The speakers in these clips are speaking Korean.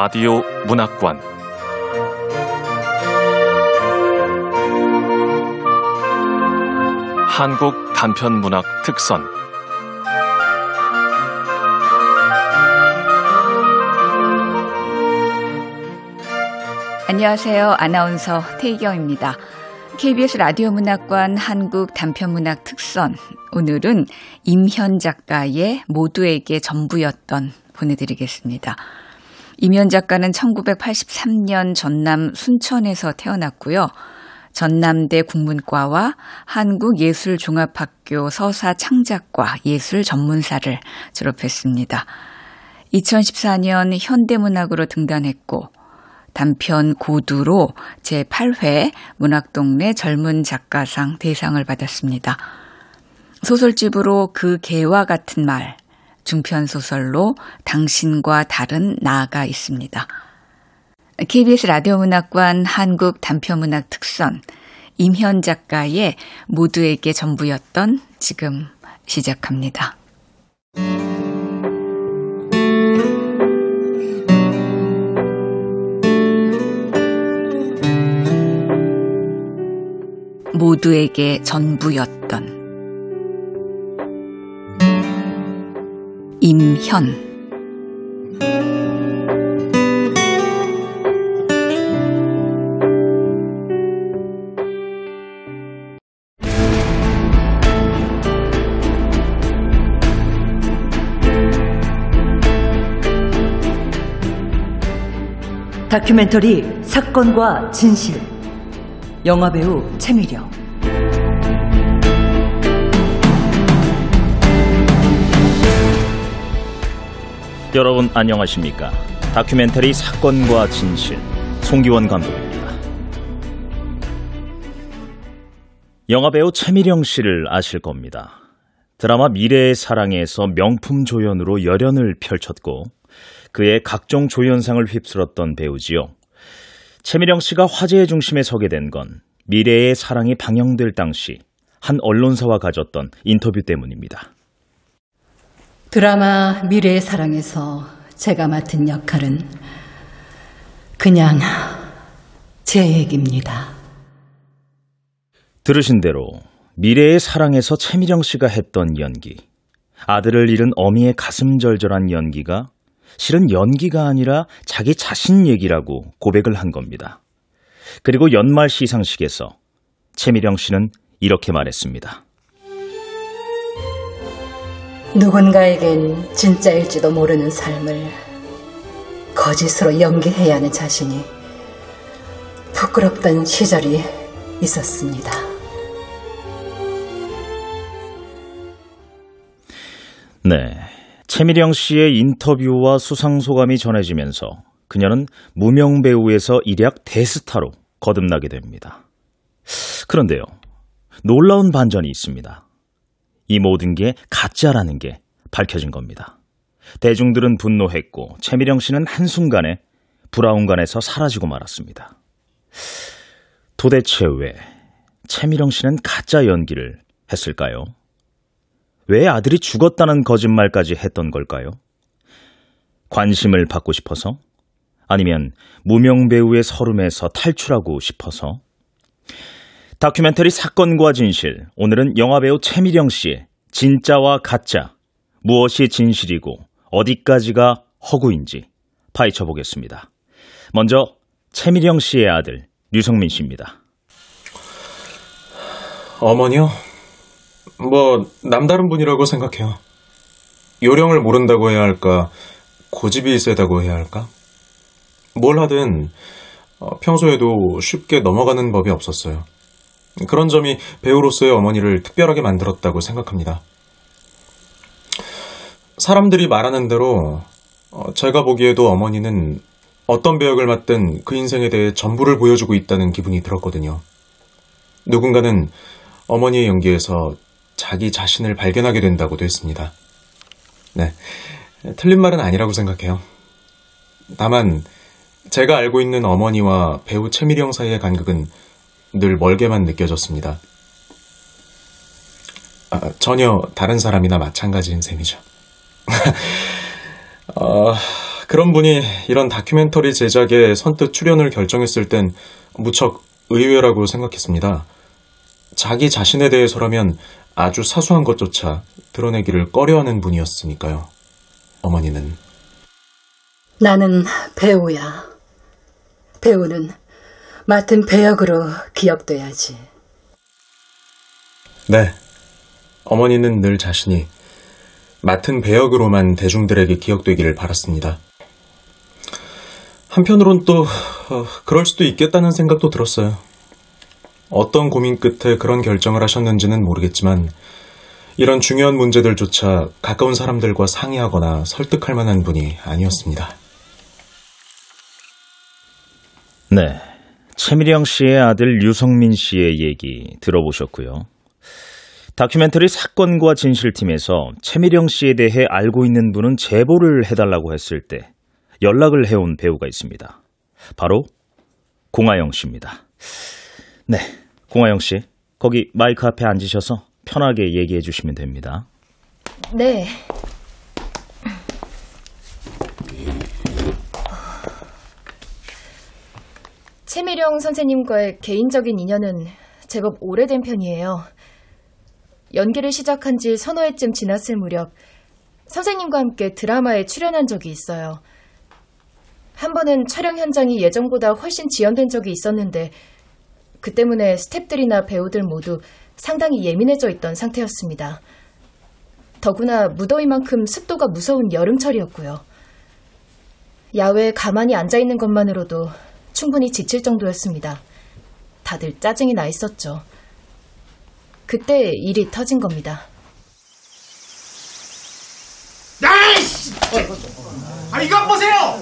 라디오 문학관 한국 단편 문학 특선 안녕하세요. 아나운서 태희경입니다. KBS 라디오 문학관 한국 단편문학 특선. 오늘은 임현 작가의 모두에게 전부였던 보내드리겠습니다. 임현 작가는 1983년 전남 순천에서 태어났고요. 전남대 국문과와 한국예술종합학교 서사 창작과 예술 전문사를 졸업했습니다. 2014년 현대문학으로 등단했고 단편 고두로 제8회 문학동네 젊은 작가상 대상을 받았습니다. 소설집으로 그 개와 같은 말, 중편 소설로 당신과 다른 나가 있습니다. KBS 라디오 문학관 한국 단편문학 특선 임현 작가의 모두에게 전부였던 지금 시작합니다. 모두에게 전부였던 임현. 다큐멘터리 사건과 진실. 영화배우 최미령 여러분 안녕하십니까? 다큐멘터리 사건과 진실 송기원 감독입니다. 영화배우 최미령 씨를 아실 겁니다. 드라마 미래의 사랑에서 명품 조연으로 열연을 펼쳤고 그의 각종 조연상을 휩쓸었던 배우지요. 최미령 씨가 화제의 중심에 서게 된 건 미래의 사랑이 방영될 당시 한 언론사와 가졌던 인터뷰 때문입니다. 드라마 미래의 사랑에서 제가 맡은 역할은 그냥 제 얘기입니다. 들으신 대로 미래의 사랑에서 최미령 씨가 했던 연기, 아들을 잃은 어미의 가슴 절절한 연기가 실은 연기가 아니라 자기 자신 얘기라고 고백을 한 겁니다. 그리고 연말 시상식에서 최미령 씨는 이렇게 말했습니다. 누군가에겐 진짜일지도 모르는 삶을 거짓으로 연기해야 하는 자신이 부끄럽던 시절이 있었습니다. 네. 최미령 씨의 인터뷰와 수상 소감이 전해지면서 그녀는 무명 배우에서 일약 대스타로 거듭나게 됩니다. 그런데요. 놀라운 반전이 있습니다. 이 모든 게 가짜라는 게 밝혀진 겁니다. 대중들은 분노했고 최미령 씨는 한순간에 브라운관에서 사라지고 말았습니다. 도대체 왜 최미령 씨는 가짜 연기를 했을까요? 왜 아들이 죽었다는 거짓말까지 했던 걸까요? 관심을 받고 싶어서? 아니면 무명 배우의 서름에서 탈출하고 싶어서? 다큐멘터리 사건과 진실. 오늘은 영화배우 최미령 씨의 진짜와 가짜. 무엇이 진실이고 어디까지가 허구인지 파헤쳐 보겠습니다. 먼저 최미령 씨의 아들 류성민 씨입니다. 어머니요? 뭐 남다른 분이라고 생각해요. 요령을 모른다고 해야 할까? 고집이 세다고 해야 할까? 뭘 하든 어, 평소에도 쉽게 넘어가는 법이 없었어요. 그런 점이 배우로서의 어머니를 특별하게 만들었다고 생각합니다. 사람들이 말하는 대로 어, 제가 보기에도 어머니는 어떤 배역을 맡든 그 인생에 대해 전부를 보여주고 있다는 기분이 들었거든요. 누군가는 어머니의 연기에서 자기 자신을 발견하게 된다고도 했습니다. 네. 틀린 말은 아니라고 생각해요. 다만, 제가 알고 있는 어머니와 배우 최미령 사이의 간극은 늘 멀게만 느껴졌습니다. 아, 전혀 다른 사람이나 마찬가지인 셈이죠. 어, 그런 분이 이런 다큐멘터리 제작에 선뜻 출연을 결정했을 땐 무척 의외라고 생각했습니다. 자기 자신에 대해서라면 아주 사소한 것조차 드러내기를 꺼려하는 분이었으니까요. 어머니는. 나는 배우야. 배우는 맡은 배역으로 기억돼야지. 네. 어머니는 늘 자신이 맡은 배역으로만 대중들에게 기억되기를 바랐습니다. 한편으론 또 어, 그럴 수도 있겠다는 생각도 들었어요. 어떤 고민 끝에 그런 결정을 하셨는지는 모르겠지만 이런 중요한 문제들조차 가까운 사람들과 상의하거나 설득할 만한 분이 아니었습니다. 네. 최미령 씨의 아들 유성민 씨의 얘기 들어보셨고요. 다큐멘터리 사건과 진실팀에서 최미령 씨에 대해 알고 있는 분은 제보를 해달라고 했을 때 연락을 해온 배우가 있습니다. 바로 공하영 씨입니다. 네, 공하영 씨. 거기 마이크 앞에 앉으셔서 편하게 얘기해 주시면 됩니다. 네. 최미령 선생님과의 개인적인 인연은 제법 오래된 편이에요. 연기를 시작한 지 서너 해쯤 지났을 무렵 선생님과 함께 드라마에 출연한 적이 있어요. 한 번은 촬영 현장이 예정보다 훨씬 지연된 적이 있었는데 그 때문에 스탭들이나 배우들 모두 상당히 예민해져 있던 상태였습니다. 더구나 무더위만큼 습도가 무서운 여름철이었고요. 야외에 가만히 앉아 있는 것만으로도 충분히 지칠 정도였습니다. 다들 짜증이 나 있었죠. 그때 일이 터진 겁니다. 야이씨! 아 이거 보세요!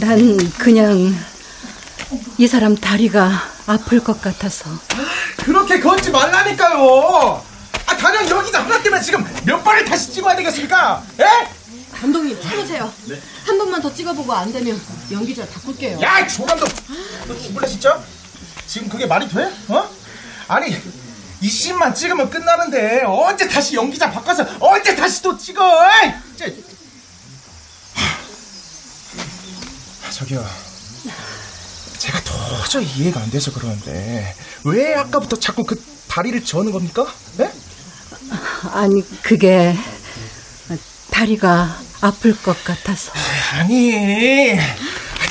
난 그냥 이 사람 다리가 아플 것 같아서. 그렇게 걷지 말라니까요! 아 단연 여기가 하나 때문에 지금 몇 번을 다시 찍어야 되겠습니까? 예? 감독님 참으세요. 한 번만 더 찍어보고 안 되면 연기자 바꿀게요. 야, 조감독! 너 죽을래 진짜? 지금 그게 말이 돼? 어? 아니 이 씬만 찍으면 끝나는데 언제 다시 연기자 바꿔서 언제 다시 또 찍어? 진짜. 하, 저기요. 제가 도저히 이해가 안 돼서 그러는데 왜 아까부터 자꾸 그 다리를 저는 겁니까? 네? 아니, 그게 다리가 아플 것 같아서. 아니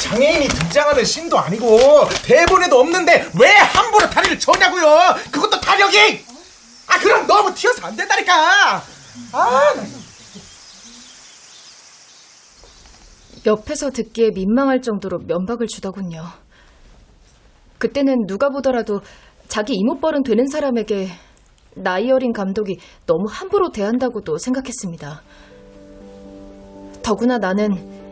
장애인이 등장하는 씬도 아니고 대본에도 없는데 왜 함부로 다리를 저냐고요 그것도 타력이 아 그럼 너무 튀어서 안 된다니까 아 나- 옆에서 듣기에 민망할 정도로 면박을 주더군요. 그때는 누가 보더라도 자기 이모뻘은 되는 사람에게 나이 어린 감독이 너무 함부로 대한다고도 생각했습니다. 더구나 나는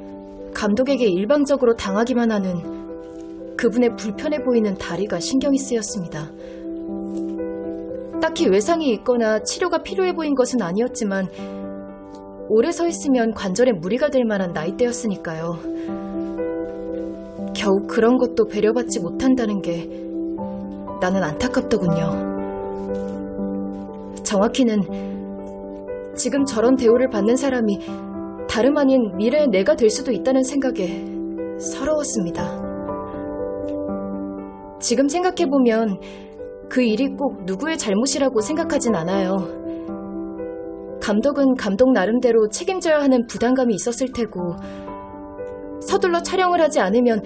감독에게 일방적으로 당하기만 하는 그분의 불편해 보이는 다리가 신경이 쓰였습니다. 딱히 외상이 있거나 치료가 필요해 보인 것은 아니었지만 오래 서 있으면 관절에 무리가 될 만한 나이대였으니까요. 겨우 그런 것도 배려받지 못한다는 게 나는 안타깝더군요. 정확히는 지금 저런 대우를 받는 사람이 다름 아닌 미래의 내가 될 수도 있다는 생각에 서러웠습니다. 지금 생각해보면 그 일이 꼭 누구의 잘못이라고 생각하진 않아요. 감독은 감독 나름대로 책임져야 하는 부담감이 있었을 테고 서둘러 촬영을 하지 않으면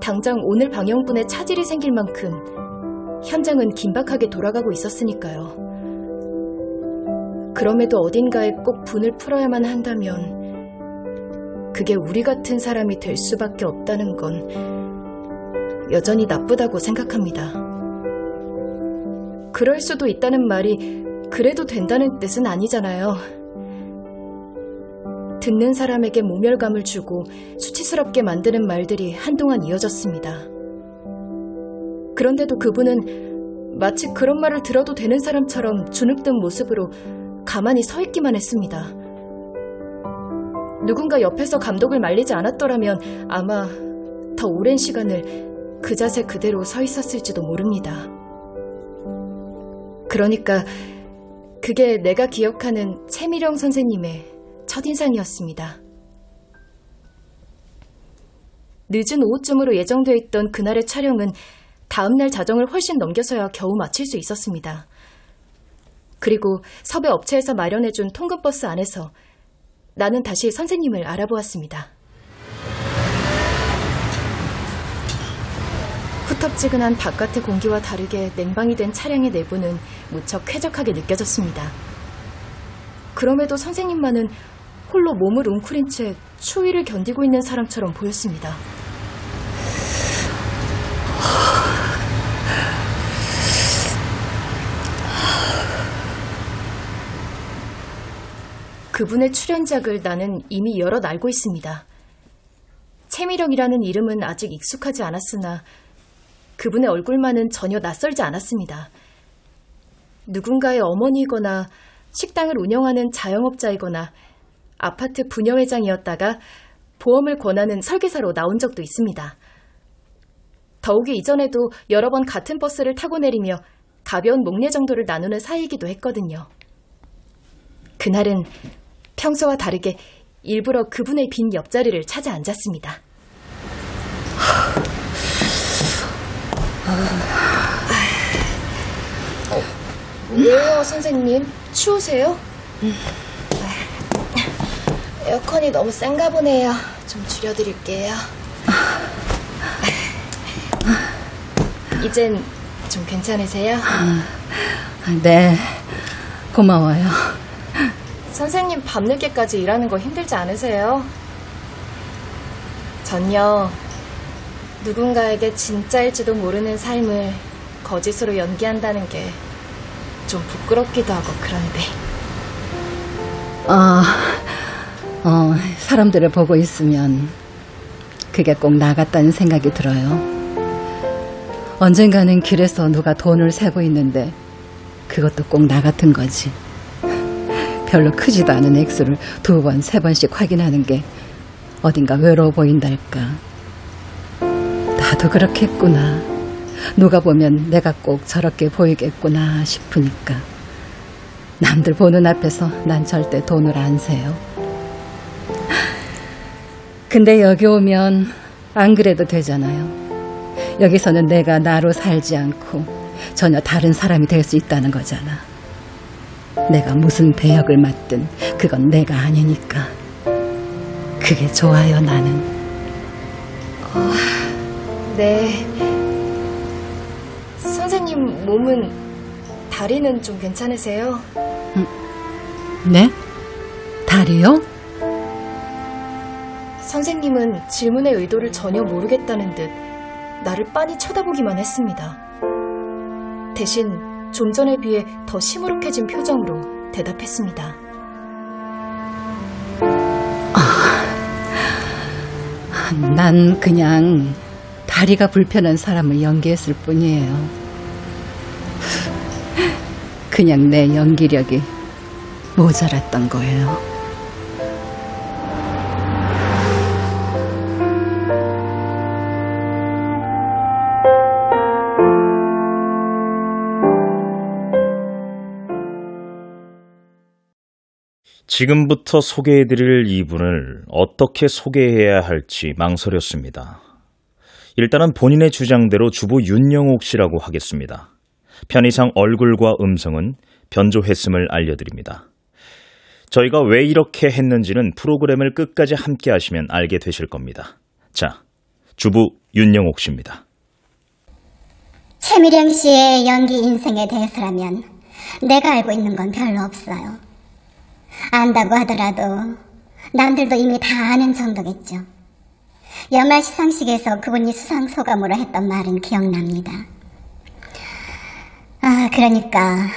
당장 오늘 방영분에 차질이 생길 만큼 현장은 긴박하게 돌아가고 있었으니까요. 그럼에도 어딘가에 꼭 분을 풀어야만 한다면 그게 우리 같은 사람이 될 수밖에 없다는 건 여전히 나쁘다고 생각합니다. 그럴 수도 있다는 말이 그래도 된다는 뜻은 아니잖아요. 듣는 사람에게 모멸감을 주고 수치스럽게 만드는 말들이 한동안 이어졌습니다. 그런데도 그분은 마치 그런 말을 들어도 되는 사람처럼 주눅든 모습으로 가만히 서 있기만 했습니다. 누군가 옆에서 감독을 말리지 않았더라면 아마 더 오랜 시간을 그 자세 그대로 서 있었을지도 모릅니다. 그러니까 그게 내가 기억하는 최미령 선생님의 첫인상이었습니다. 늦은 오후쯤으로 예정돼 있던 그날의 촬영은 다음날 자정을 훨씬 넘겨서야 겨우 마칠 수 있었습니다. 그리고 섭외 업체에서 마련해준 통근버스 안에서 나는 다시 선생님을 알아보았습니다. 후텁지근한 바깥의 공기와 다르게 냉방이 된 차량의 내부는 무척 쾌적하게 느껴졌습니다. 그럼에도 선생님만은 홀로 몸을 웅크린 채 추위를 견디고 있는 사람처럼 보였습니다. 그분의 출연작을 나는 이미 여러 알고 있습니다. 채미령이라는 이름은 아직 익숙하지 않았으나 그분의 얼굴만은 전혀 낯설지 않았습니다. 누군가의 어머니이거나 식당을 운영하는 자영업자이거나 아파트 부녀회장이었다가 보험을 권하는 설계사로 나온 적도 있습니다. 더욱이 이전에도 여러 번 같은 버스를 타고 내리며 가벼운 목례 정도를 나누는 사이이기도 했거든요. 그날은 평소와 다르게 일부러 그분의 빈 옆자리를 찾아 앉았습니다. 어, 왜요, 선생님? 추우세요? 에어컨이 너무 센가 보네요. 좀 줄여드릴게요. 이젠 좀 괜찮으세요? 네, 고마워요. 선생님 밤늦게까지 일하는 거 힘들지 않으세요? 전요, 누군가에게 진짜일지도 모르는 삶을 거짓으로 연기한다는 게 좀 부끄럽기도 하고 그런데. 어, 어, 사람들을 보고 있으면 그게 꼭나 같다는 생각이 들어요. 언젠가는 길에서 누가 돈을 세고 있는데 그것도 꼭 나 같은 거지. 별로 크지도 않은 액수를 두 번, 세 번씩 확인하는 게 어딘가 외로워 보인달까. 나도 그렇겠구나. 누가 보면 내가 꼭 저렇게 보이겠구나 싶으니까. 남들 보는 앞에서 난 절대 돈을 안 세요. 근데 여기 오면 안 그래도 되잖아요. 여기서는 내가 나로 살지 않고 전혀 다른 사람이 될 수 있다는 거잖아. 내가 무슨 배역을 맡든 그건 내가 아니니까. 그게 좋아요, 나는. 네. 선생님 몸은, 다리는 좀 괜찮으세요? 네? 다리요? 선생님은 질문의 의도를 전혀 모르겠다는 듯 나를 빤히 쳐다보기만 했습니다. 대신 좀 전에 비해 더 시무룩해진 표정으로 대답했습니다. 난 그냥 다리가 불편한 사람을 연기했을 뿐이에요. 그냥 내 연기력이 모자랐던 거예요. 지금부터 소개해드릴 이분을 어떻게 소개해야 할지 망설였습니다. 일단은 본인의 주장대로 주부 윤영옥 씨라고 하겠습니다. 편의상 얼굴과 음성은 변조했음을 알려드립니다. 저희가 왜 이렇게 했는지는 프로그램을 끝까지 함께 하시면 알게 되실 겁니다. 자, 주부 윤영옥 씨입니다. 최미령 씨의 연기 인생에 대해서라면 내가 알고 있는 건 별로 없어요. 안다고 하더라도 남들도 이미 다 아는 정도겠죠. 연말 시상식에서 그분이 수상 소감으로 했던 말은 기억납니다. 아, 그러니까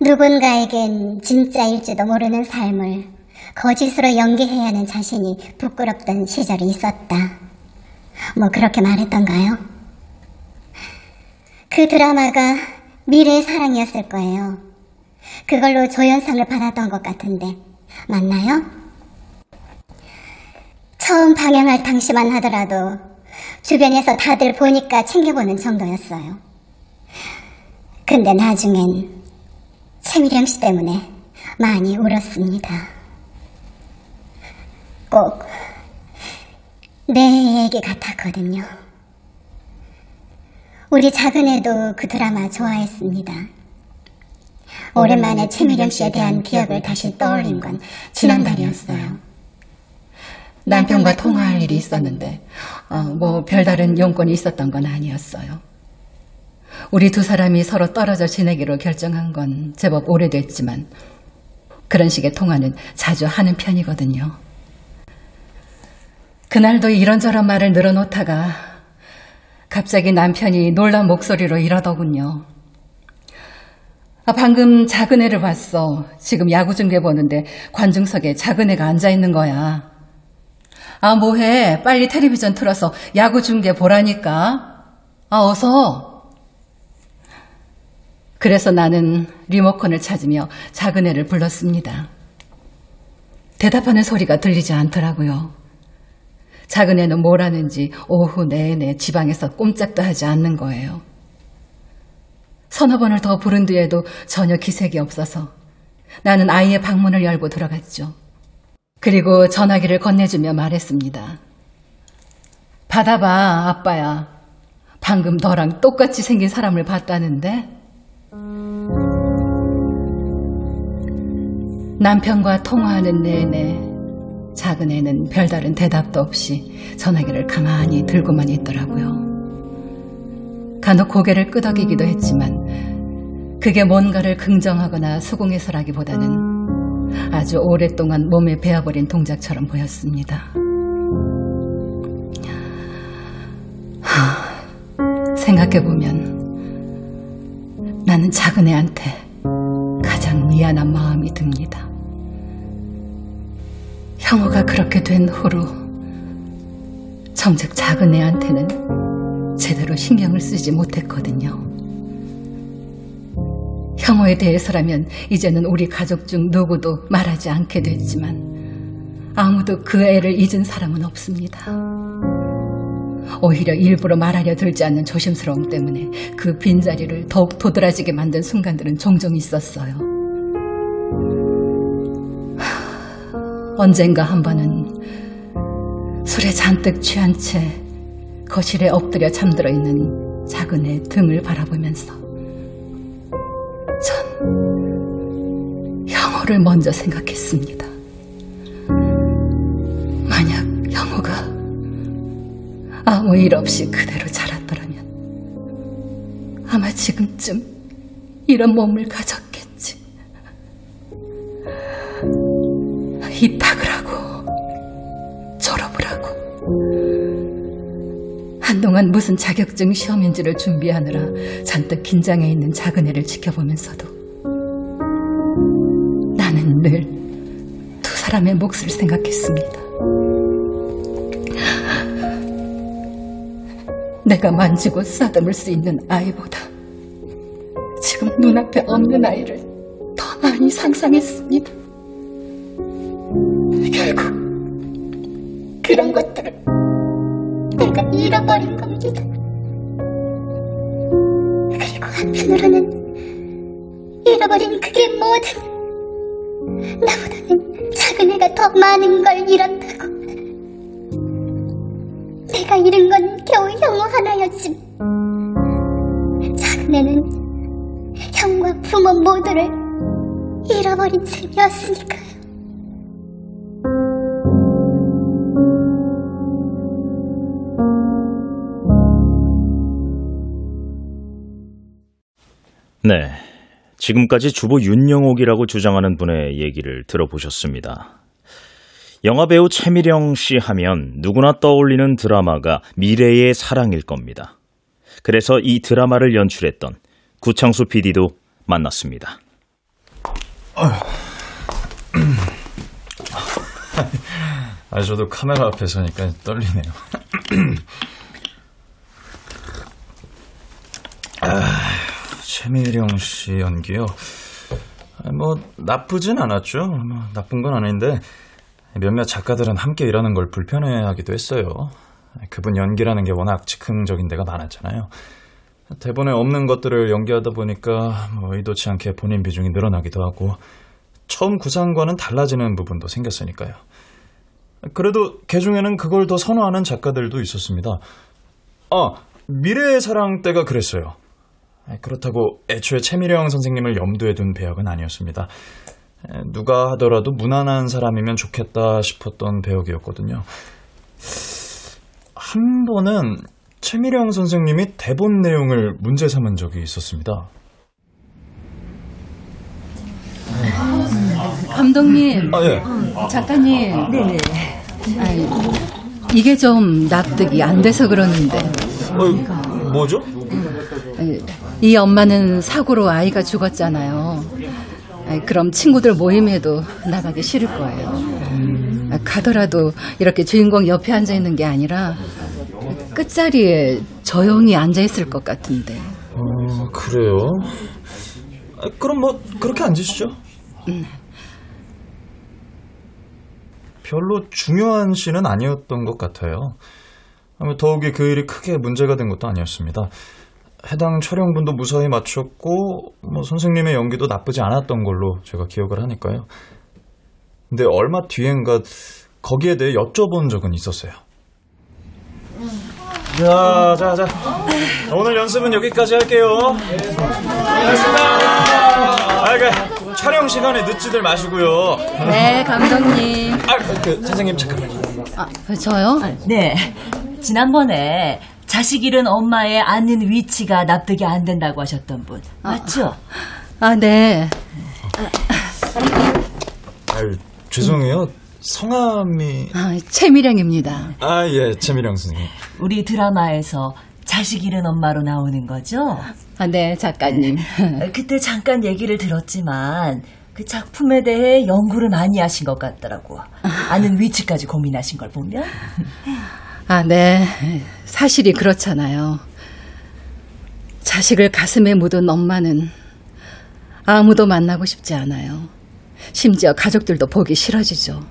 누군가에겐 진짜일지도 모르는 삶을 거짓으로 연기해야 하는 자신이 부끄럽던 시절이 있었다. 뭐 그렇게 말했던가요? 그 드라마가 미래의 사랑이었을 거예요. 그걸로 조연상을 받았던 것 같은데 맞나요? 처음 방영할 당시만 하더라도 주변에서 다들 보니까 챙겨보는 정도였어요. 근데 나중엔 최미령 씨 때문에 많이 울었습니다. 꼭 내 얘기 같았거든요. 우리 작은 애도 그 드라마 좋아했습니다. 오랜만에 최미령 씨에 대한 기억을 다시 떠올린 건 지난달이었어요. 남편과 통화할 일이 있었는데 어, 뭐 별다른 용건이 있었던 건 아니었어요. 우리 두 사람이 서로 떨어져 지내기로 결정한 건 제법 오래됐지만 그런 식의 통화는 자주 하는 편이거든요. 그날도 이런저런 말을 늘어놓다가 갑자기 남편이 놀란 목소리로 이러더군요. 아, 방금 작은 애를 봤어. 지금 야구 중계 보는데 관중석에 작은 애가 앉아 있는 거야. 아, 뭐해. 빨리 텔레비전 틀어서 야구 중계 보라니까. 아, 어서. 그래서 나는 리모컨을 찾으며 작은 애를 불렀습니다. 대답하는 소리가 들리지 않더라고요. 작은 애는 뭘 하는지 오후 내내 지방에서 꼼짝도 하지 않는 거예요. 서너 번을 더 부른 뒤에도 전혀 기색이 없어서 나는 아이의 방문을 열고 들어갔죠. 그리고 전화기를 건네주며 말했습니다. 받아봐, 아빠야. 방금 너랑 똑같이 생긴 사람을 봤다는데? 남편과 통화하는 내내 작은 애는 별다른 대답도 없이 전화기를 가만히 들고만 있더라고요. 간혹 고개를 끄덕이기도 했지만 그게 뭔가를 긍정하거나 수긍해서라기보다는 아주 오랫동안 몸에 배어버린 동작처럼 보였습니다. 하, 생각해보면 나는 작은 애한테 가장 미안한 마음이 듭니다. 형우가 그렇게 된 후로 정작 작은 애한테는 제대로 신경을 쓰지 못했거든요. 형우에 대해서라면 이제는 우리 가족 중 누구도 말하지 않게 됐지만 아무도 그 애를 잊은 사람은 없습니다. 오히려 일부러 말하려 들지 않는 조심스러움 때문에 그 빈자리를 더욱 도드라지게 만든 순간들은 종종 있었어요. 언젠가 한 번은 술에 잔뜩 취한 채 거실에 엎드려 잠들어 있는 작은 애 등을 바라보면서 전 형호를 먼저 생각했습니다. 만약 형호가 아무 일 없이 그대로 자랐더라면 아마 지금쯤 이런 몸을 가졌겠지. 입학을 하고 졸업을 하고 한동안 무슨 자격증 시험인지를 준비하느라 잔뜩 긴장해 있는 작은 애를 지켜보면서도 나는 늘 두 사람의 몫을 생각했습니다. 내가 만지고 쓰다듬을 수 있는 아이보다 지금 눈앞에 없는 아이를 더 많이 상상했습니다. 결국 그런 것들을 내가 잃어버린 겁니다. 그리고 한편으로는 잃어버린 그게 뭐든 나보다는 작은 애가 더 많은 걸 잃었다고. 내가 잃은 건 겨우 형우 하나였지만 작은 애는 형과 부모 모두를 잃어버린 셈이었으니까요. 네. 지금까지 주부 윤영옥이라고 주장하는 분의 얘기를 들어보셨습니다. 영화 배우 최미령 씨 하면 누구나 떠올리는 드라마가 미래의 사랑일 겁니다. 그래서 이 드라마를 연출했던 구창수 PD도 만났습니다. 아, 저도 카메라 앞에 서니까 떨리네요. 아, 최미령 씨 연기요. 아, 뭐 나쁘진 않았죠. 뭐, 나쁜 건 아닌데 몇몇 작가들은 함께 일하는 걸 불편해하기도 했어요. 그분 연기라는 게 워낙 즉흥적인 데가 많았잖아요. 대본에 없는 것들을 연기하다 보니까 뭐 의도치 않게 본인 비중이 늘어나기도 하고 처음 구상과는 달라지는 부분도 생겼으니까요. 그래도 개 중에는 그걸 더 선호하는 작가들도 있었습니다. 아, 미래의 사랑 때가 그랬어요. 그렇다고 애초에 최미령 선생님을 염두에 둔 배역은 아니었습니다. 누가 하더라도 무난한 사람이면 좋겠다 싶었던 배역이었거든요. 한 번은 최미령 선생님이 대본 내용을 문제 삼은 적이 있었습니다. 감독님, 아, 예. 작가님. 네네. 아이, 이게 좀 납득이 안 돼서 그러는데. 어, 뭐죠? 이 엄마는 사고로 아이가 죽었잖아요. 그럼 친구들 모임에도 나가기 싫을 거예요. 아, 가더라도 이렇게 주인공 옆에 앉아 있는 게 아니라 끝자리에 조용히 앉아 있을 것 같은데. 어, 그래요? 아, 그럼 뭐 그렇게 앉으시죠. 별로 중요한 시는 아니었던 것 같아요. 아마 더욱이 그 일이 크게 문제가 된 것도 아니었습니다. 해당 촬영분도 무사히 마쳤고 뭐 선생님의 연기도 나쁘지 않았던 걸로 제가 기억을 하니까요. 근데 얼마 뒤엔가 거기에 대해 여쭤본 적은 있었어요. 자, 자, 자. 오늘 연습은 여기까지 할게요. 알겠습니다. 아, 그, 촬영 시간에 늦지들 마시고요. 네, 감독님. 아, 그, 선생님, 잠깐만요. 아, 저요? 네. 지난번에 자식 잃은 엄마의 앉는 위치가 납득이 안 된다고 하셨던 분. 맞죠? 아, 네. 아유, 죄송해요. 성함이. 아, 최미령입니다. 아, 예, 최미령 선생님. 우리 드라마에서 자식 잃은 엄마로 나오는 거죠? 아, 네, 작가님. 그때 잠깐 얘기를 들었지만 그 작품에 대해 연구를 많이 하신 것 같더라고. 아는 위치까지 고민하신 걸 보면. 아, 네. 사실이 그렇잖아요. 자식을 가슴에 묻은 엄마는 아무도 만나고 싶지 않아요. 심지어 가족들도 보기 싫어지죠.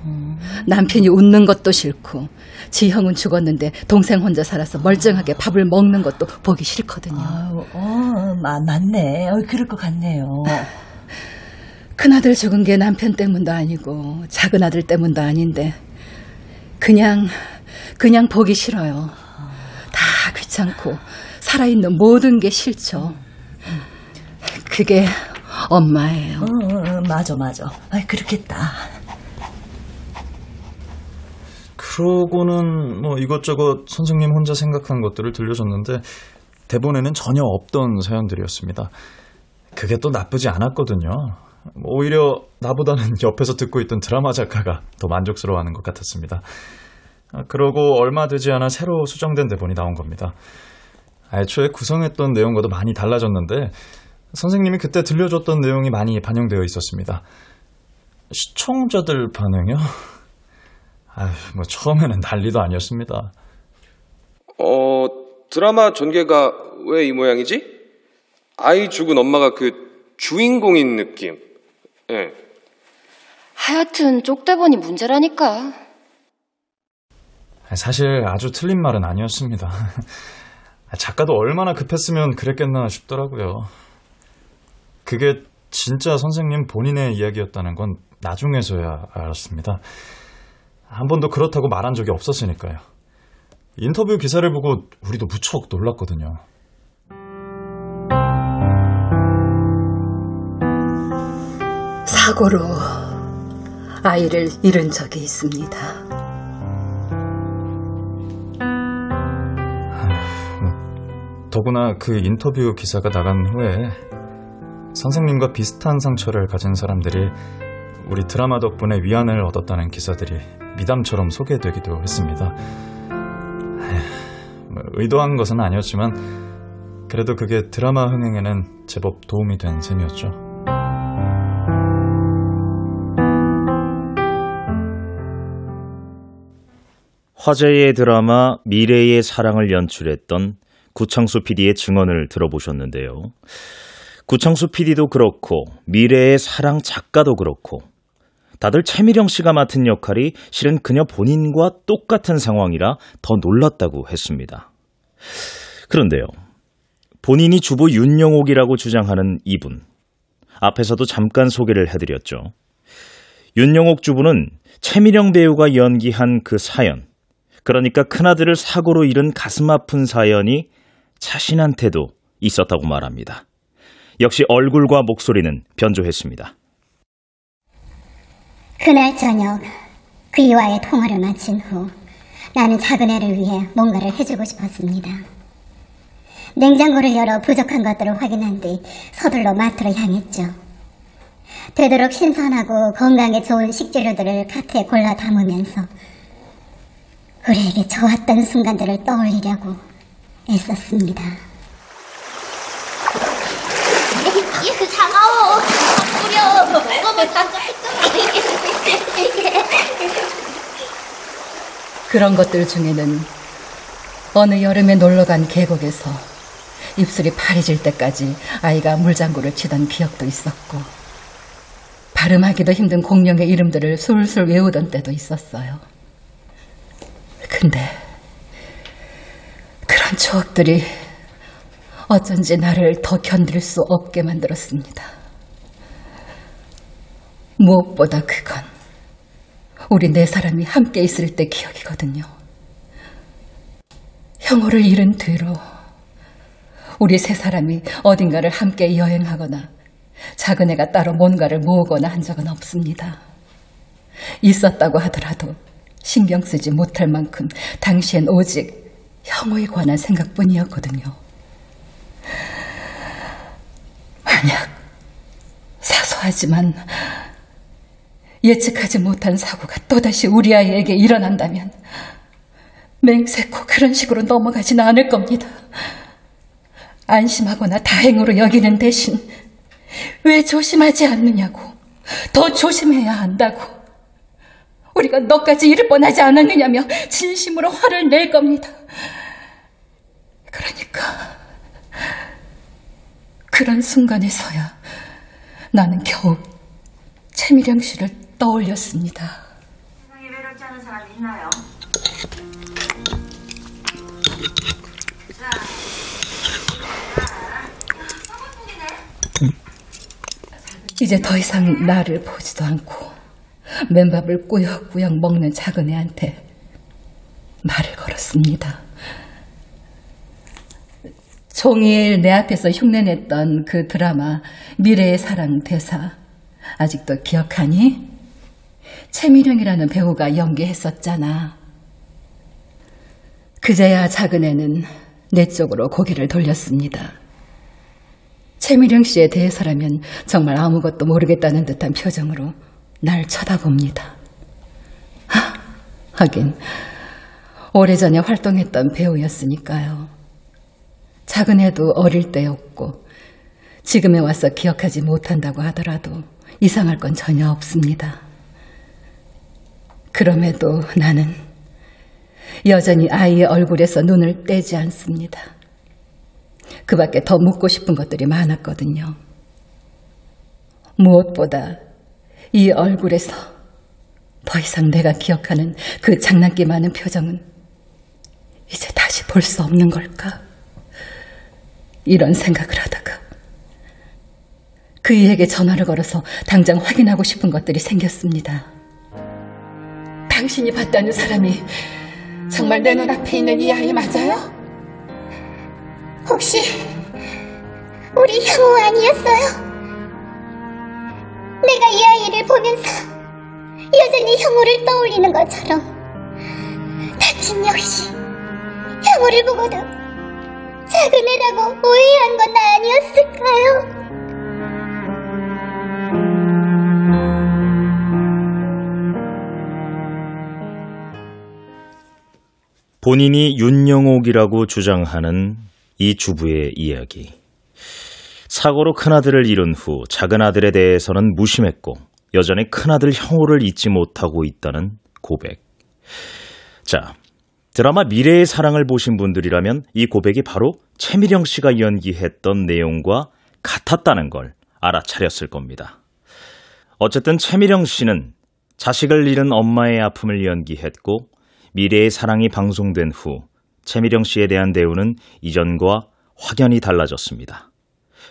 남편이 웃는 것도 싫고, 지형은 죽었는데 동생 혼자 살아서 멀쩡하게 밥을 먹는 것도 보기 싫거든요. 아유, 어, 마, 맞네. 어, 그럴 것 같네요. 큰아들 죽은 게 남편 때문도 아니고, 작은 아들 때문도 아닌데, 그냥, 그냥 보기 싫어요. 다 귀찮고, 살아있는 모든 게 싫죠. 그게 엄마예요. 어, 어, 맞아, 맞아. 아, 그렇겠다. 그러고는 뭐 이것저것 선생님 혼자 생각한 것들을 들려줬는데 대본에는 전혀 없던 사연들이었습니다. 그게 또 나쁘지 않았거든요. 오히려 나보다는 옆에서 듣고 있던 드라마 작가가 더 만족스러워하는 것 같았습니다. 아, 그러고 얼마 되지 않아 새로 수정된 대본이 나온 겁니다. 애초에 구성했던 내용과도 많이 달라졌는데 선생님이 그때 들려줬던 내용이 많이 반영되어 있었습니다. 시청자들 반응이요? 아휴, 뭐 처음에는 난리도 아니었습니다. 어, 드라마 전개가 왜 이 모양이지? 아이 죽은 엄마가 그 주인공인 느낌. 예. 하여튼 쪽대본이 문제라니까. 사실 아주 틀린 말은 아니었습니다. 작가도 얼마나 급했으면 그랬겠나 싶더라고요. 그게 진짜 선생님 본인의 이야기였다는 건 나중에서야 알았습니다. 한 번도 그렇다고 말한 적이 없었으니까요. 인터뷰 기사를 보고 우리도 무척 놀랐거든요. 사고로 아이를 잃은 적이 있습니다. 더구나 그 인터뷰 기사가 나간 후에 선생님과 비슷한 상처를 가진 사람들이 우리 드라마 덕분에 위안을 얻었다는 기사들이 미담처럼 소개되기도 했습니다. 뭐 의도한 것은 아니었지만 그래도 그게 드라마 흥행에는 제법 도움이 된 셈이었죠. 화제의 드라마 미래의 사랑을 연출했던 구창수 PD의 증언을 들어보셨는데요. 구창수 PD도 그렇고 미래의 사랑 작가도 그렇고 다들 최미령 씨가 맡은 역할이 실은 그녀 본인과 똑같은 상황이라 더 놀랐다고 했습니다. 그런데요. 본인이 주부 윤영옥이라고 주장하는 이분. 앞에서도 잠깐 소개를 해드렸죠. 윤영옥 주부는 최미령 배우가 연기한 그 사연, 그러니까 큰아들을 사고로 잃은 가슴 아픈 사연이 자신한테도 있었다고 말합니다. 역시 얼굴과 목소리는 변조했습니다. 그날 저녁 그이와의 통화를 마친 후 나는 작은 애를 위해 뭔가를 해주고 싶었습니다. 냉장고를 열어 부족한 것들을 확인한 뒤 서둘러 마트로 향했죠. 되도록 신선하고 건강에 좋은 식재료들을 카트에 골라 담으면서 우리에게 좋았던 순간들을 떠올리려고 애썼습니다. 그 장아오 뿌려 먹으면 그런 것들 중에는 어느 여름에 놀러 간 계곡에서 입술이 파래질 때까지 아이가 물장구를 치던 기억도 있었고 발음하기도 힘든 공룡의 이름들을 술술 외우던 때도 있었어요. 근데 그런 추억들이 어쩐지 나를 더 견딜 수 없게 만들었습니다. 무엇보다 그건 우리 네 사람이 함께 있을 때 기억이거든요. 형호를 잃은 뒤로 우리 세 사람이 어딘가를 함께 여행하거나 작은 애가 따로 뭔가를 모으거나 한 적은 없습니다. 있었다고 하더라도 신경 쓰지 못할 만큼 당시엔 오직 형호에 관한 생각뿐이었거든요. 만약 사소하지만 예측하지 못한 사고가 또다시 우리 아이에게 일어난다면 맹세코 그런 식으로 넘어가지는 않을 겁니다. 안심하거나 다행으로 여기는 대신 왜 조심하지 않느냐고 더 조심해야 한다고 우리가 너까지 이를 뻔하지 않았느냐며 진심으로 화를 낼 겁니다. 그러니까 그런 순간에서야 나는 겨우 최미령 씨를 떠올렸습니다. 세상에 외롭지 않은 사람 있나요? 이제 더 이상 나를 보지도 않고 맨밥을 꾸역꾸역 먹는 작은 애한테 말을 걸었습니다. 종일 내 앞에서 흉내냈던 그 드라마 미래의 사랑 대사 아직도 기억하니? 최미령이라는 배우가 연기했었잖아. 그제야 작은 애는 내 쪽으로 고개를 돌렸습니다. 최미령 씨에 대해서라면 정말 아무것도 모르겠다는 듯한 표정으로 날 쳐다봅니다. 하, 하긴 오래전에 활동했던 배우였으니까요. 작은 애도 어릴 때였고 지금에 와서 기억하지 못한다고 하더라도 이상할 건 전혀 없습니다. 그럼에도 나는 여전히 아이의 얼굴에서 눈을 떼지 않습니다. 그 밖에 더 묻고 싶은 것들이 많았거든요. 무엇보다 이 얼굴에서 더 이상 내가 기억하는 그 장난기 많은 표정은 이제 다시 볼 수 없는 걸까? 이런 생각을 하다가 그이에게 전화를 걸어서 당장 확인하고 싶은 것들이 생겼습니다. 당신이 봤다는 사람이 정말 내 눈앞에 있는 이 아이 맞아요? 혹시 우리 형우 아니었어요? 내가 이 아이를 보면서 여전히 형우를 떠올리는 것처럼 당신 역시 형우를 보고도 작은 애라고 오해한 건 아니었을까요? 본인이 윤영옥이라고 주장하는 이 주부의 이야기. 사고로 큰아들을 잃은 후 작은 아들에 대해서는 무심했고 여전히 큰아들 형우를 잊지 못하고 있다는 고백. 자, 드라마 미래의 사랑을 보신 분들이라면 이 고백이 바로 최미령 씨가 연기했던 내용과 같았다는 걸 알아차렸을 겁니다. 어쨌든 최미령 씨는 자식을 잃은 엄마의 아픔을 연기했고 미래의 사랑이 방송된 후 최미령 씨에 대한 대우는 이전과 확연히 달라졌습니다.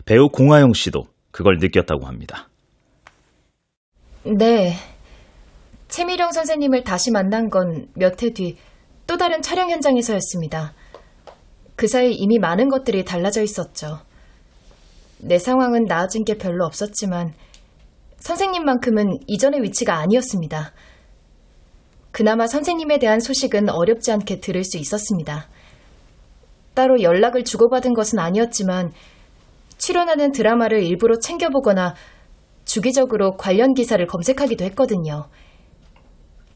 배우 공하영 씨도 그걸 느꼈다고 합니다. 네. 최미령 선생님을 다시 만난 건 몇 해 뒤 또 다른 촬영 현장에서였습니다. 그 사이 이미 많은 것들이 달라져 있었죠. 내 상황은 나아진 게 별로 없었지만 선생님만큼은 이전의 위치가 아니었습니다. 그나마 선생님에 대한 소식은 어렵지 않게 들을 수 있었습니다. 따로 연락을 주고받은 것은 아니었지만 출연하는 드라마를 일부러 챙겨보거나 주기적으로 관련 기사를 검색하기도 했거든요.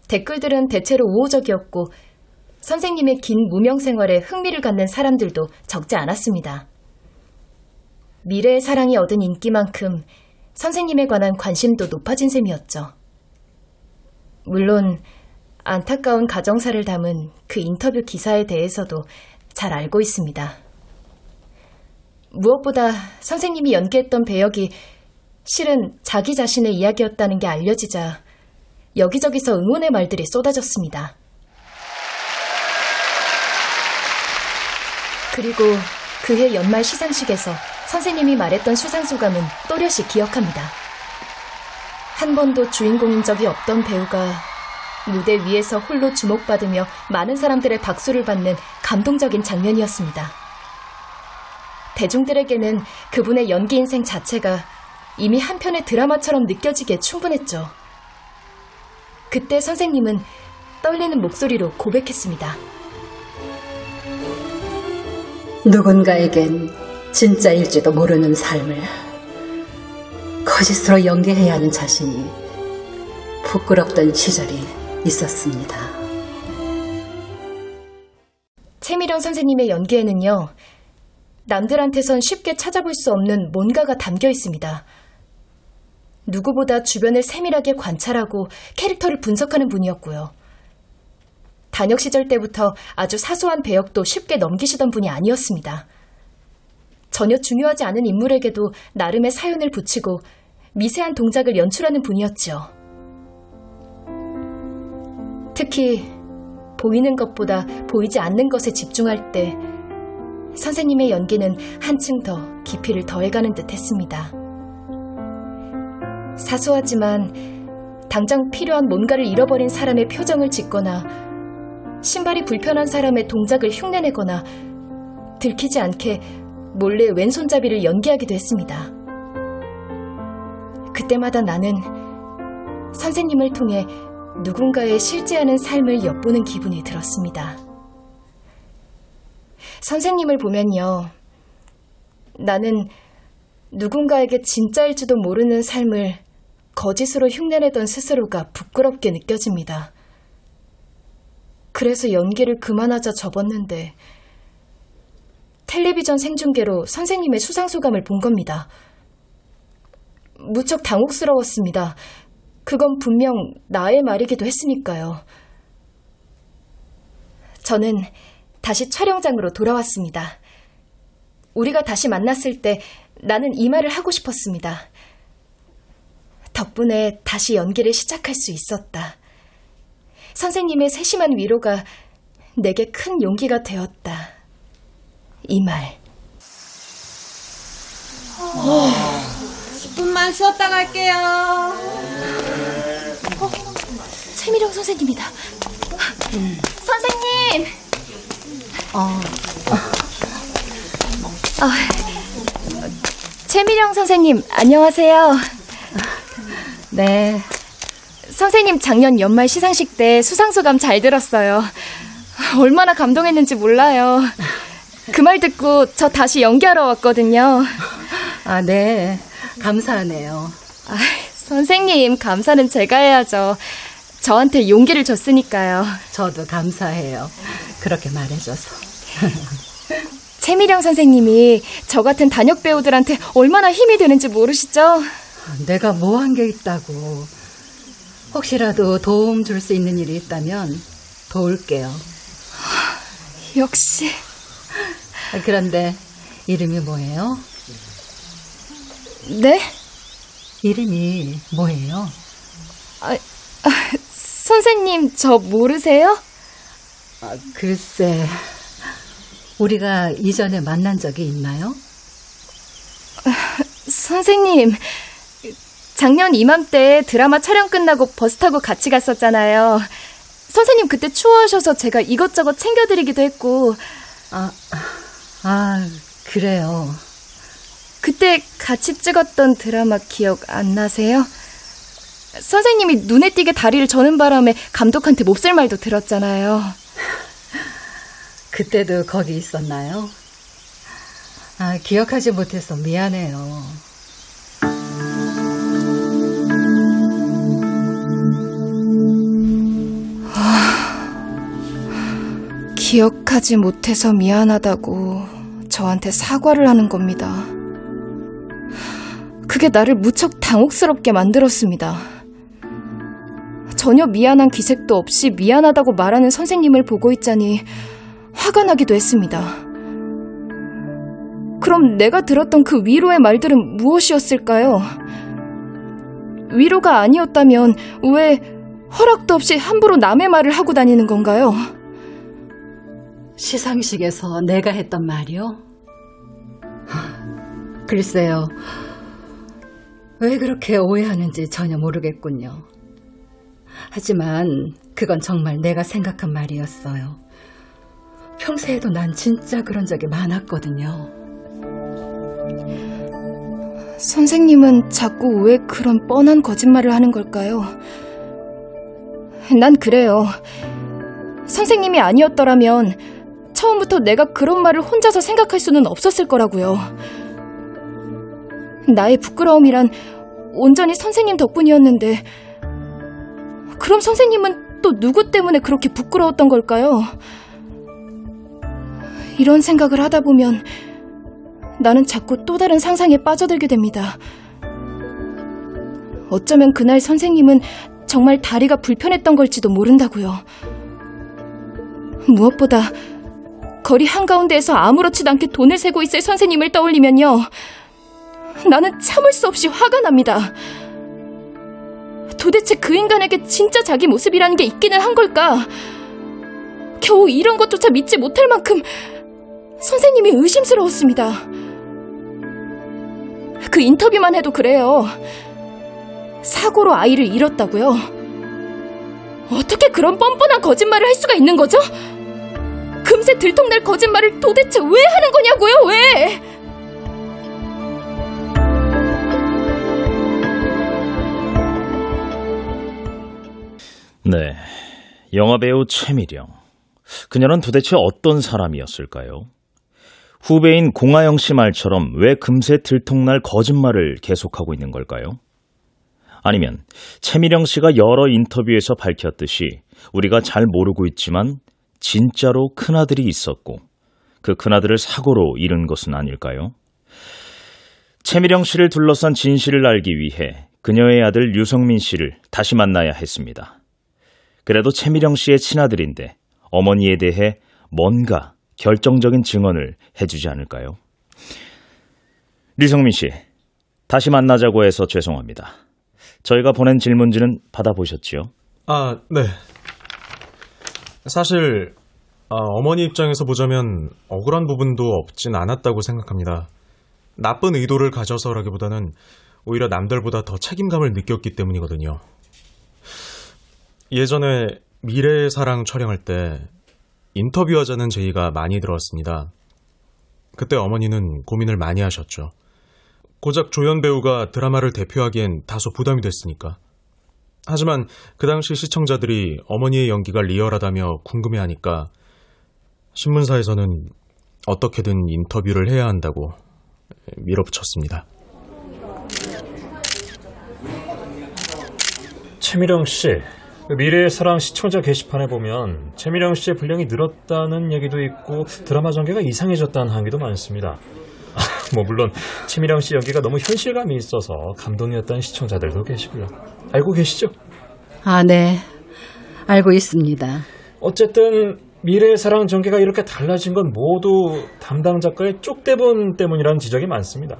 댓글들은 대체로 우호적이었고 선생님의 긴 무명 생활에 흥미를 갖는 사람들도 적지 않았습니다. 미래의 사랑이 얻은 인기만큼 선생님에 관한 관심도 높아진 셈이었죠. 물론 안타까운 가정사를 담은 그 인터뷰 기사에 대해서도 잘 알고 있습니다. 무엇보다 선생님이 연기했던 배역이 실은 자기 자신의 이야기였다는 게 알려지자 여기저기서 응원의 말들이 쏟아졌습니다. 그리고 그해 연말 시상식에서 선생님이 말했던 수상 소감은 또렷이 기억합니다. 한 번도 주인공인 적이 없던 배우가 무대 위에서 홀로 주목받으며 많은 사람들의 박수를 받는 감동적인 장면이었습니다. 대중들에게는 그분의 연기 인생 자체가 이미 한 편의 드라마처럼 느껴지기에 충분했죠. 그때 선생님은 떨리는 목소리로 고백했습니다. 누군가에겐 진짜일지도 모르는 삶을 거짓으로 연기해야 하는 자신이 부끄럽던 시절이 있었습니다. 최미령 선생님의 연기에는요, 남들한테선 쉽게 찾아볼 수 없는 뭔가가 담겨 있습니다. 누구보다 주변을 세밀하게 관찰하고 캐릭터를 분석하는 분이었고요. 단역 시절 때부터 아주 사소한 배역도 쉽게 넘기시던 분이 아니었습니다. 전혀 중요하지 않은 인물에게도 나름의 사연을 붙이고 미세한 동작을 연출하는 분이었죠. 특히 보이는 것보다 보이지 않는 것에 집중할 때 선생님의 연기는 한층 더 깊이를 더해가는 듯 했습니다. 사소하지만 당장 필요한 뭔가를 잃어버린 사람의 표정을 짓거나 신발이 불편한 사람의 동작을 흉내내거나 들키지 않게 몰래 왼손잡이를 연기하기도 했습니다. 그때마다 나는 선생님을 통해 누군가의 실제하는 삶을 엿보는 기분이 들었습니다. 선생님을 보면요. 나는 누군가에게 진짜일지도 모르는 삶을 거짓으로 흉내내던 스스로가 부끄럽게 느껴집니다. 그래서 연기를 그만하자 접었는데 텔레비전 생중계로 선생님의 수상 소감을 본 겁니다. 무척 당혹스러웠습니다. 그건 분명 나의 말이기도 했으니까요. 저는 다시 촬영장으로 돌아왔습니다. 우리가 다시 만났을 때 나는 이 말을 하고 싶었습니다. 덕분에 다시 연기를 시작할 수 있었다. 선생님의 세심한 위로가 내게 큰 용기가 되었다. 이 말. 어, 10분만 쉬었다 갈게요. 어, 최미령 선생님이다. 선생님! 어. 아, 최미령 선생님, 안녕하세요. 네. 선생님 작년 연말 시상식 때 수상소감 잘 들었어요. 얼마나 감동했는지 몰라요. 그 말 듣고 저 다시 연기하러 왔거든요. 아, 네. 감사하네요. 아, 선생님, 감사는 제가 해야죠. 저한테 용기를 줬으니까요. 저도 감사해요. 그렇게 말해줘서. 최미령 선생님이 저 같은 단역 배우들한테 얼마나 힘이 되는지 모르시죠? 내가 뭐 한 게 있다고. 혹시라도 도움 줄 수 있는 일이 있다면 도울게요. 역시. 그런데 이름이 뭐예요? 네? 이름이 뭐예요? 아, 아, 선생님 저 모르세요? 아, 글쎄, 우리가 이전에 만난 적이 있나요? 선생님, 작년 이맘때 드라마 촬영 끝나고 버스 타고 같이 갔었잖아요. 선생님 그때 추워하셔서 제가 이것저것 챙겨드리기도 했고. 아, 아, 그래요. 그때 같이 찍었던 드라마 기억 안 나세요? 선생님이 눈에 띄게 다리를 저는 바람에 감독한테 몹쓸 말도 들었잖아요. 그때도 거기 있었나요? 아, 기억하지 못해서 미안해요. 기억하지 못해서 미안하다고 저한테 사과를 하는 겁니다. 그게 나를 무척 당혹스럽게 만들었습니다. 전혀 미안한 기색도 없이 미안하다고 말하는 선생님을 보고 있자니 화가 나기도 했습니다. 그럼 내가 들었던 그 위로의 말들은 무엇이었을까요? 위로가 아니었다면 왜 허락도 없이 함부로 남의 말을 하고 다니는 건가요? 시상식에서 내가 했던 말이요? 글쎄요. 왜 그렇게 오해하는지 전혀 모르겠군요. 하지만 그건 정말 내가 생각한 말이었어요. 평소에도 난 진짜 그런 적이 많았거든요. 선생님은 자꾸 왜 그런 뻔한 거짓말을 하는 걸까요? 난 그래요. 선생님이 아니었더라면 처음부터 내가 그런 말을 혼자서 생각할 수는 없었을 거라고요. 나의 부끄러움이란 온전히 선생님 덕분이었는데, 그럼 선생님은 또 누구 때문에 그렇게 부끄러웠던 걸까요? 이런 생각을 하다 보면 나는 자꾸 또 다른 상상에 빠져들게 됩니다. 어쩌면 그날 선생님은 정말 다리가 불편했던 걸지도 모른다고요. 무엇보다 거리 한가운데에서 아무렇지도 않게 돈을 세고 있을 선생님을 떠올리면요. 나는 참을 수 없이 화가 납니다. 도대체 그 인간에게 진짜 자기 모습이라는 게 있기는 한 걸까? 겨우 이런 것조차 믿지 못할 만큼 선생님이 의심스러웠습니다. 그 인터뷰만 해도 그래요. 사고로 아이를 잃었다고요? 어떻게 그런 뻔뻔한 거짓말을 할 수가 있는 거죠? 금세 들통날 거짓말을 도대체 왜 하는 거냐고요, 왜? 네. 영화배우 최미령. 그녀는 도대체 어떤 사람이었을까요? 후배인 공하영 씨 말처럼 왜 금세 들통날 거짓말을 계속하고 있는 걸까요? 아니면 최미령 씨가 여러 인터뷰에서 밝혔듯이 우리가 잘 모르고 있지만 진짜로 큰아들이 있었고 그 큰아들을 사고로 잃은 것은 아닐까요? 최미령 씨를 둘러싼 진실을 알기 위해 그녀의 아들 유성민 씨를 다시 만나야 했습니다. 그래도 최미령 씨의 친아들인데 어머니에 대해 뭔가 결정적인 증언을 해주지 않을까요? 류성민 씨, 다시 만나자고 해서 죄송합니다. 저희가 보낸 질문지는 받아보셨지요? 아, 네. 사실 아, 어머니 입장에서 보자면 억울한 부분도 없진 않았다고 생각합니다. 나쁜 의도를 가져서라기보다는 오히려 남들보다 더 책임감을 느꼈기 때문이거든요. 예전에 미래의 사랑 촬영할 때 인터뷰하자는 제의가 많이 들어왔습니다. 그때 어머니는 고민을 많이 하셨죠. 고작 조연 배우가 드라마를 대표하기엔 다소 부담이 됐으니까. 하지만 그 당시 시청자들이 어머니의 연기가 리얼하다며 궁금해하니까 신문사에서는 어떻게든 인터뷰를 해야 한다고 밀어붙였습니다. 최미령 씨, 그 미래의 사랑 시청자 게시판에 보면 최미령 씨의 분량이 늘었다는 얘기도 있고 드라마 전개가 이상해졌다는 항의도 많습니다. 뭐 물론 최미령 씨 연기가 너무 현실감이 있어서 감동이었다는 시청자들도 계시고요. 알고 계시죠? 아, 네. 알고 있습니다. 어쨌든 미래의 사랑 전개가 이렇게 달라진 건 모두 담당 작가의 쪽대본 때문이라는 지적이 많습니다.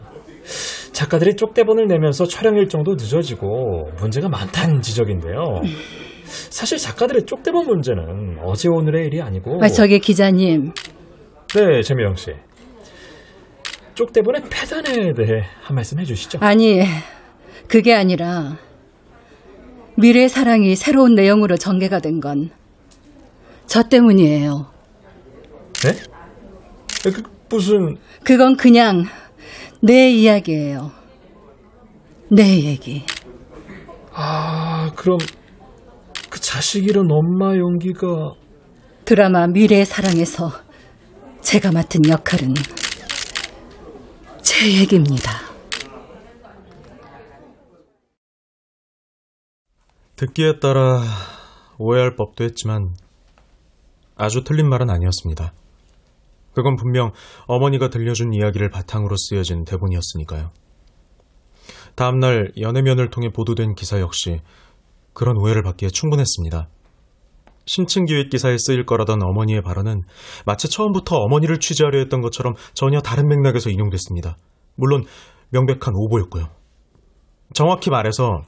작가들이 쪽대본을 내면서 촬영 일정도 늦어지고 문제가 많다는 지적인데요. 사실 작가들의 쪽대본 문제는 어제 오늘의 일이 아니고 아, 저기 기자님. 네, 재미영 씨. 쪽대본의 폐단에 대해 한 말씀 해주시죠. 아니, 그게 아니라 미래 사랑이 새로운 내용으로 전개가 된 건 저 때문이에요. 네? 그, 무슨 그건 그냥 내 이야기예요. 내 얘기. 아, 그럼 그 자식 잃은 엄마 용기가 드라마 미래의 사랑에서 제가 맡은 역할은 제 얘기입니다. 듣기에 따라 오해할 법도 했지만 아주 틀린 말은 아니었습니다. 그건 분명 어머니가 들려준 이야기를 바탕으로 쓰여진 대본이었으니까요. 다음날 연예면을 통해 보도된 기사 역시 그런 오해를 받기에 충분했습니다. 심층기획 기사에 쓰일 거라던 어머니의 발언은 마치 처음부터 어머니를 취재하려 했던 것처럼 전혀 다른 맥락에서 인용됐습니다. 물론 명백한 오보였고요. 정확히 말해서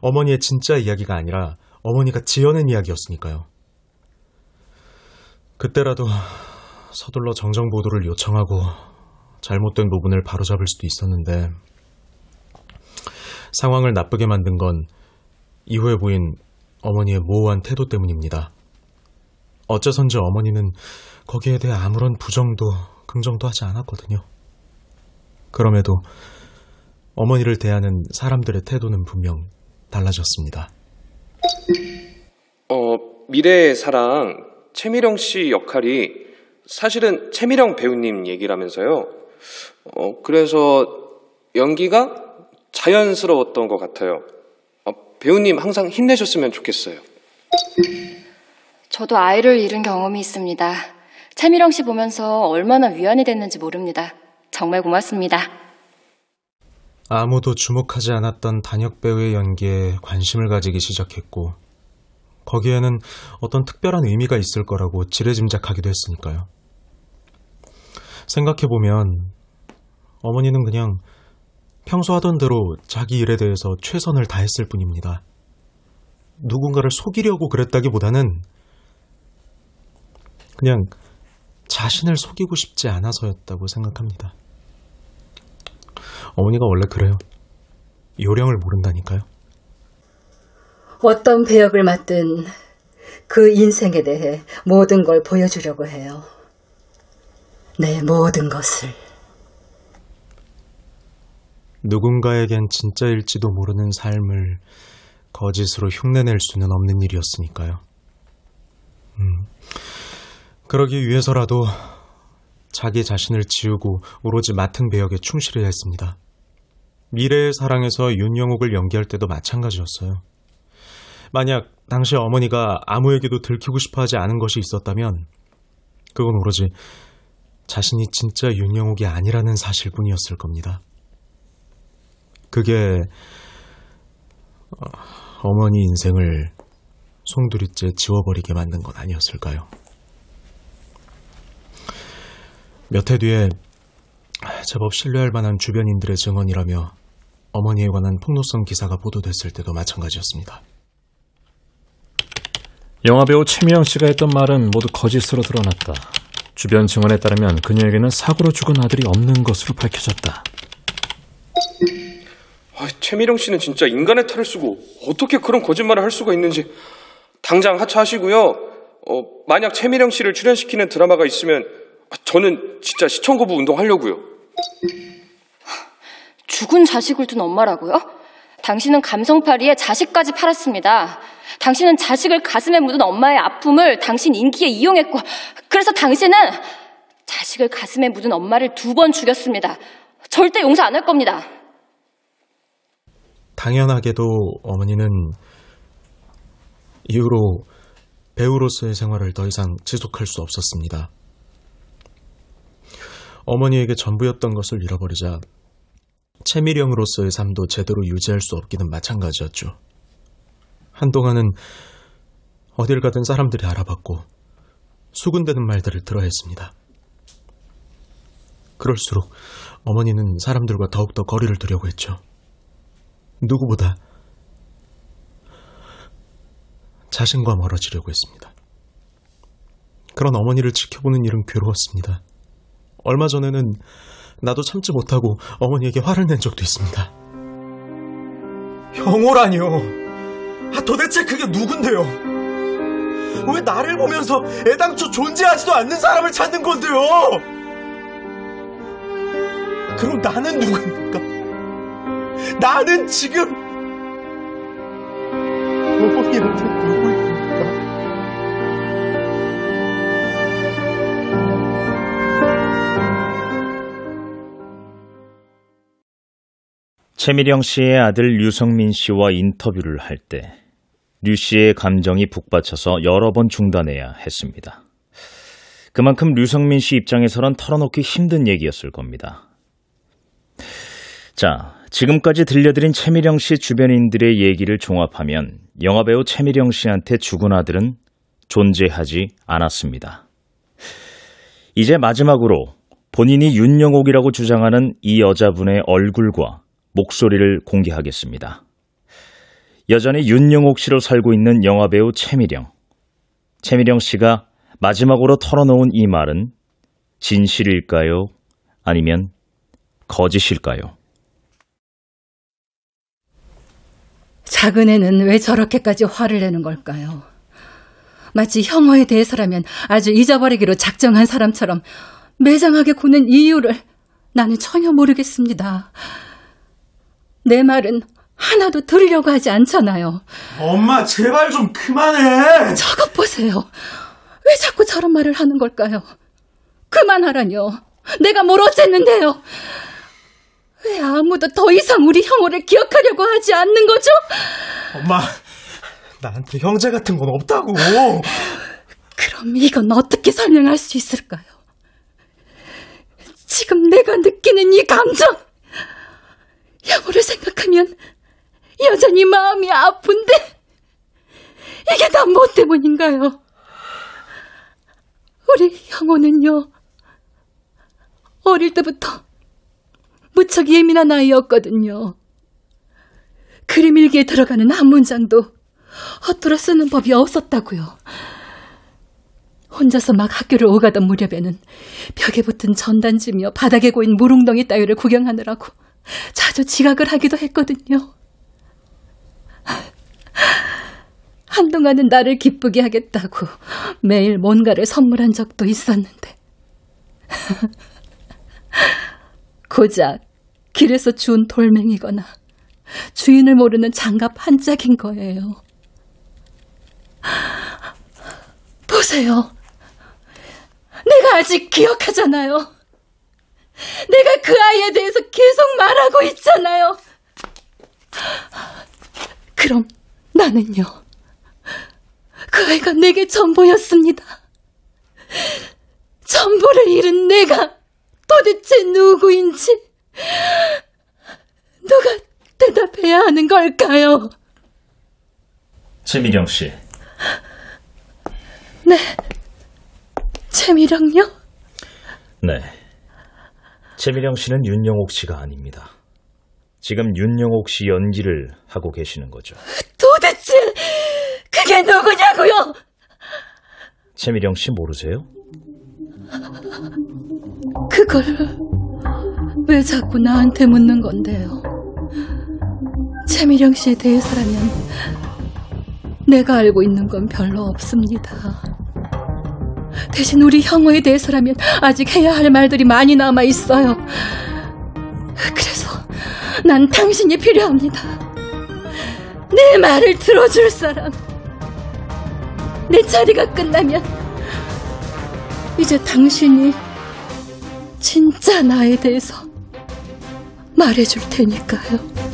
어머니의 진짜 이야기가 아니라 어머니가 지어낸 이야기였으니까요. 그때라도 서둘러 정정 보도를 요청하고 잘못된 부분을 바로잡을 수도 있었는데 상황을 나쁘게 만든 건 이후에 보인 어머니의 모호한 태도 때문입니다. 어째선지 어머니는 거기에 대해 아무런 부정도 긍정도 하지 않았거든요. 그럼에도 어머니를 대하는 사람들의 태도는 분명 달라졌습니다. 어, 미래의 사랑 최미령 씨 역할이 사실은 최미령 배우님 얘기라면서요. 어, 그래서 연기가 자연스러웠던 것 같아요. 어, 배우님 항상 힘내셨으면 좋겠어요. 저도 아이를 잃은 경험이 있습니다. 차미령 씨 보면서 얼마나 위안이 됐는지 모릅니다. 정말 고맙습니다. 아무도 주목하지 않았던 단역 배우의 연기에 관심을 가지기 시작했고 거기에는 어떤 특별한 의미가 있을 거라고 지레짐작하기도 했으니까요. 생각해보면 어머니는 그냥 평소 하던 대로 자기 일에 대해서 최선을 다했을 뿐입니다. 누군가를 속이려고 그랬다기보다는 그냥 자신을 속이고 싶지 않아서였다고 생각합니다. 어머니가 원래 그래요. 요령을 모른다니까요. 어떤 배역을 맡든 그 인생에 대해 모든 걸 보여주려고 해요. 내 모든 것을. 누군가에겐 진짜일지도 모르는 삶을 거짓으로 흉내낼 수는 없는 일이었으니까요. 음, 그러기 위해서라도 자기 자신을 지우고 오로지 맡은 배역에 충실해야 했습니다. 미래의 사랑에서 윤영옥을 연기할 때도 마찬가지였어요. 만약 당시 어머니가 아무에게도 들키고 싶어 하지 않은 것이 있었다면 그건 오로지 자신이 진짜 윤영옥이 아니라는 사실뿐이었을 겁니다. 그게 어, 어머니 인생을 송두리째 지워버리게 만든 건 아니었을까요? 몇 해 뒤에 제법 신뢰할 만한 주변인들의 증언이라며 어머니에 관한 폭로성 기사가 보도됐을 때도 마찬가지였습니다. 영화배우 최미영 씨가 했던 말은 모두 거짓으로 드러났다. 주변 증언에 따르면 그녀에게는 사고로 죽은 아들이 없는 것으로 밝혀졌다. 아, 최미령 씨는 진짜 인간의 탈을 쓰고 어떻게 그런 거짓말을 할 수가 있는지 당장 하차하시고요. 어, 만약 최미령 씨를 출연시키는 드라마가 있으면 저는 진짜 시청 거부 운동하려고요. 죽은 자식을 둔 엄마라고요? 당신은 감성파리에 자식까지 팔았습니다. 당신은 자식을 가슴에 묻은 엄마의 아픔을 당신 인기에 이용했고, 그래서 당신은 자식을 가슴에 묻은 엄마를 두 번 죽였습니다. 절대 용서 안 할 겁니다. 당연하게도 어머니는 이후로 배우로서의 생활을 더 이상 지속할 수 없었습니다. 어머니에게 전부였던 것을 잃어버리자 채미령으로서의 삶도 제대로 유지할 수 없기는 마찬가지였죠. 한동안은 어딜 가든 사람들이 알아봤고 수군대는 말들을 들어야 했습니다. 그럴수록 어머니는 사람들과 더욱더 거리를 두려고 했죠. 누구보다 자신과 멀어지려고 했습니다. 그런 어머니를 지켜보는 일은 괴로웠습니다. 얼마 전에는 나도 참지 못하고 어머니에게 화를 낸 적도 있습니다. 형호라니요. 아, 도대체 그게 누군데요? 왜 나를 보면서 애당초 존재하지도 않는 사람을 찾는 건데요? 그럼 나는 누굽니까? 나는 지금 어머니한테 누구입니까? 최미령 씨의 아들 류성민 씨와 인터뷰를 할 때 류 씨의 감정이 북받쳐서 여러 번 중단해야 했습니다. 그만큼 류성민 씨 입장에서는 털어놓기 힘든 얘기였을 겁니다. 자, 지금까지 들려드린 최미령 씨 주변인들의 얘기를 종합하면 영화배우 최미령 씨한테 죽은 아들은 존재하지 않았습니다. 이제 마지막으로 본인이 윤영옥이라고 주장하는 이 여자분의 얼굴과 목소리를 공개하겠습니다. 여전히 윤영옥 씨로 살고 있는 영화배우 최미령. 최미령 씨가 마지막으로 털어놓은 이 말은 진실일까요? 아니면 거짓일까요? 작은 애는 왜 저렇게까지 화를 내는 걸까요? 마치 형어에 대해서라면 아주 잊어버리기로 작정한 사람처럼 매장하게 구는 이유를 나는 전혀 모르겠습니다. 내 말은 하나도 들으려고 하지 않잖아요. 엄마, 제발 좀 그만해! 저것 보세요. 왜 자꾸 저런 말을 하는 걸까요? 그만하라뇨. 내가 뭘 어쨌는데요? 왜 아무도 더 이상 우리 형호를 기억하려고 하지 않는 거죠? 엄마, 나한테 형제 같은 건 없다고. 그럼 이건 어떻게 설명할 수 있을까요? 지금 내가 느끼는 이 감정, 형호를 생각하면 여전히 마음이 아픈데 이게 다 뭐 때문인가요? 우리 형호는요 어릴 때부터 무척 예민한 아이였거든요. 그림 일기에 들어가는 한 문장도 헛들어 쓰는 법이 없었다고요. 혼자서 막 학교를 오가던 무렵에는 벽에 붙은 전단지며 바닥에 고인 물웅덩이 따위를 구경하느라고 자주 지각을 하기도 했거든요. 한동안은 나를 기쁘게 하겠다고 매일 뭔가를 선물한 적도 있었는데. 고작 길에서 주운 돌멩이거나 주인을 모르는 장갑 한 짝인 거예요. 보세요. 내가 아직 기억하잖아요. 내가 그 아이에 대해서 계속 말하고 있잖아요. 그럼 나는요. 그 아이가 내게 전부였습니다. 전부를 잃은 내가 도대체 누구인지 누가 대답해야 하는 걸까요? 최미령 씨. 네. 최미령요? 네. 최미령 씨는 윤영옥 씨가 아닙니다. 지금 윤영옥 씨 연기를 하고 계시는 거죠. 도대체 그게 누구냐고요? 최미령 씨 모르세요? 그걸 왜 자꾸 나한테 묻는 건데요? 최미령 씨에 대해서라면 내가 알고 있는 건 별로 없습니다. 대신 우리 형호에 대해서라면 아직 해야 할 말들이 많이 남아 있어요. 그래서 난 당신이 필요합니다. 내 말을 들어줄 사람. 내 자리가 끝나면 이제 당신이 진짜 나에 대해서 말해줄 테니까요.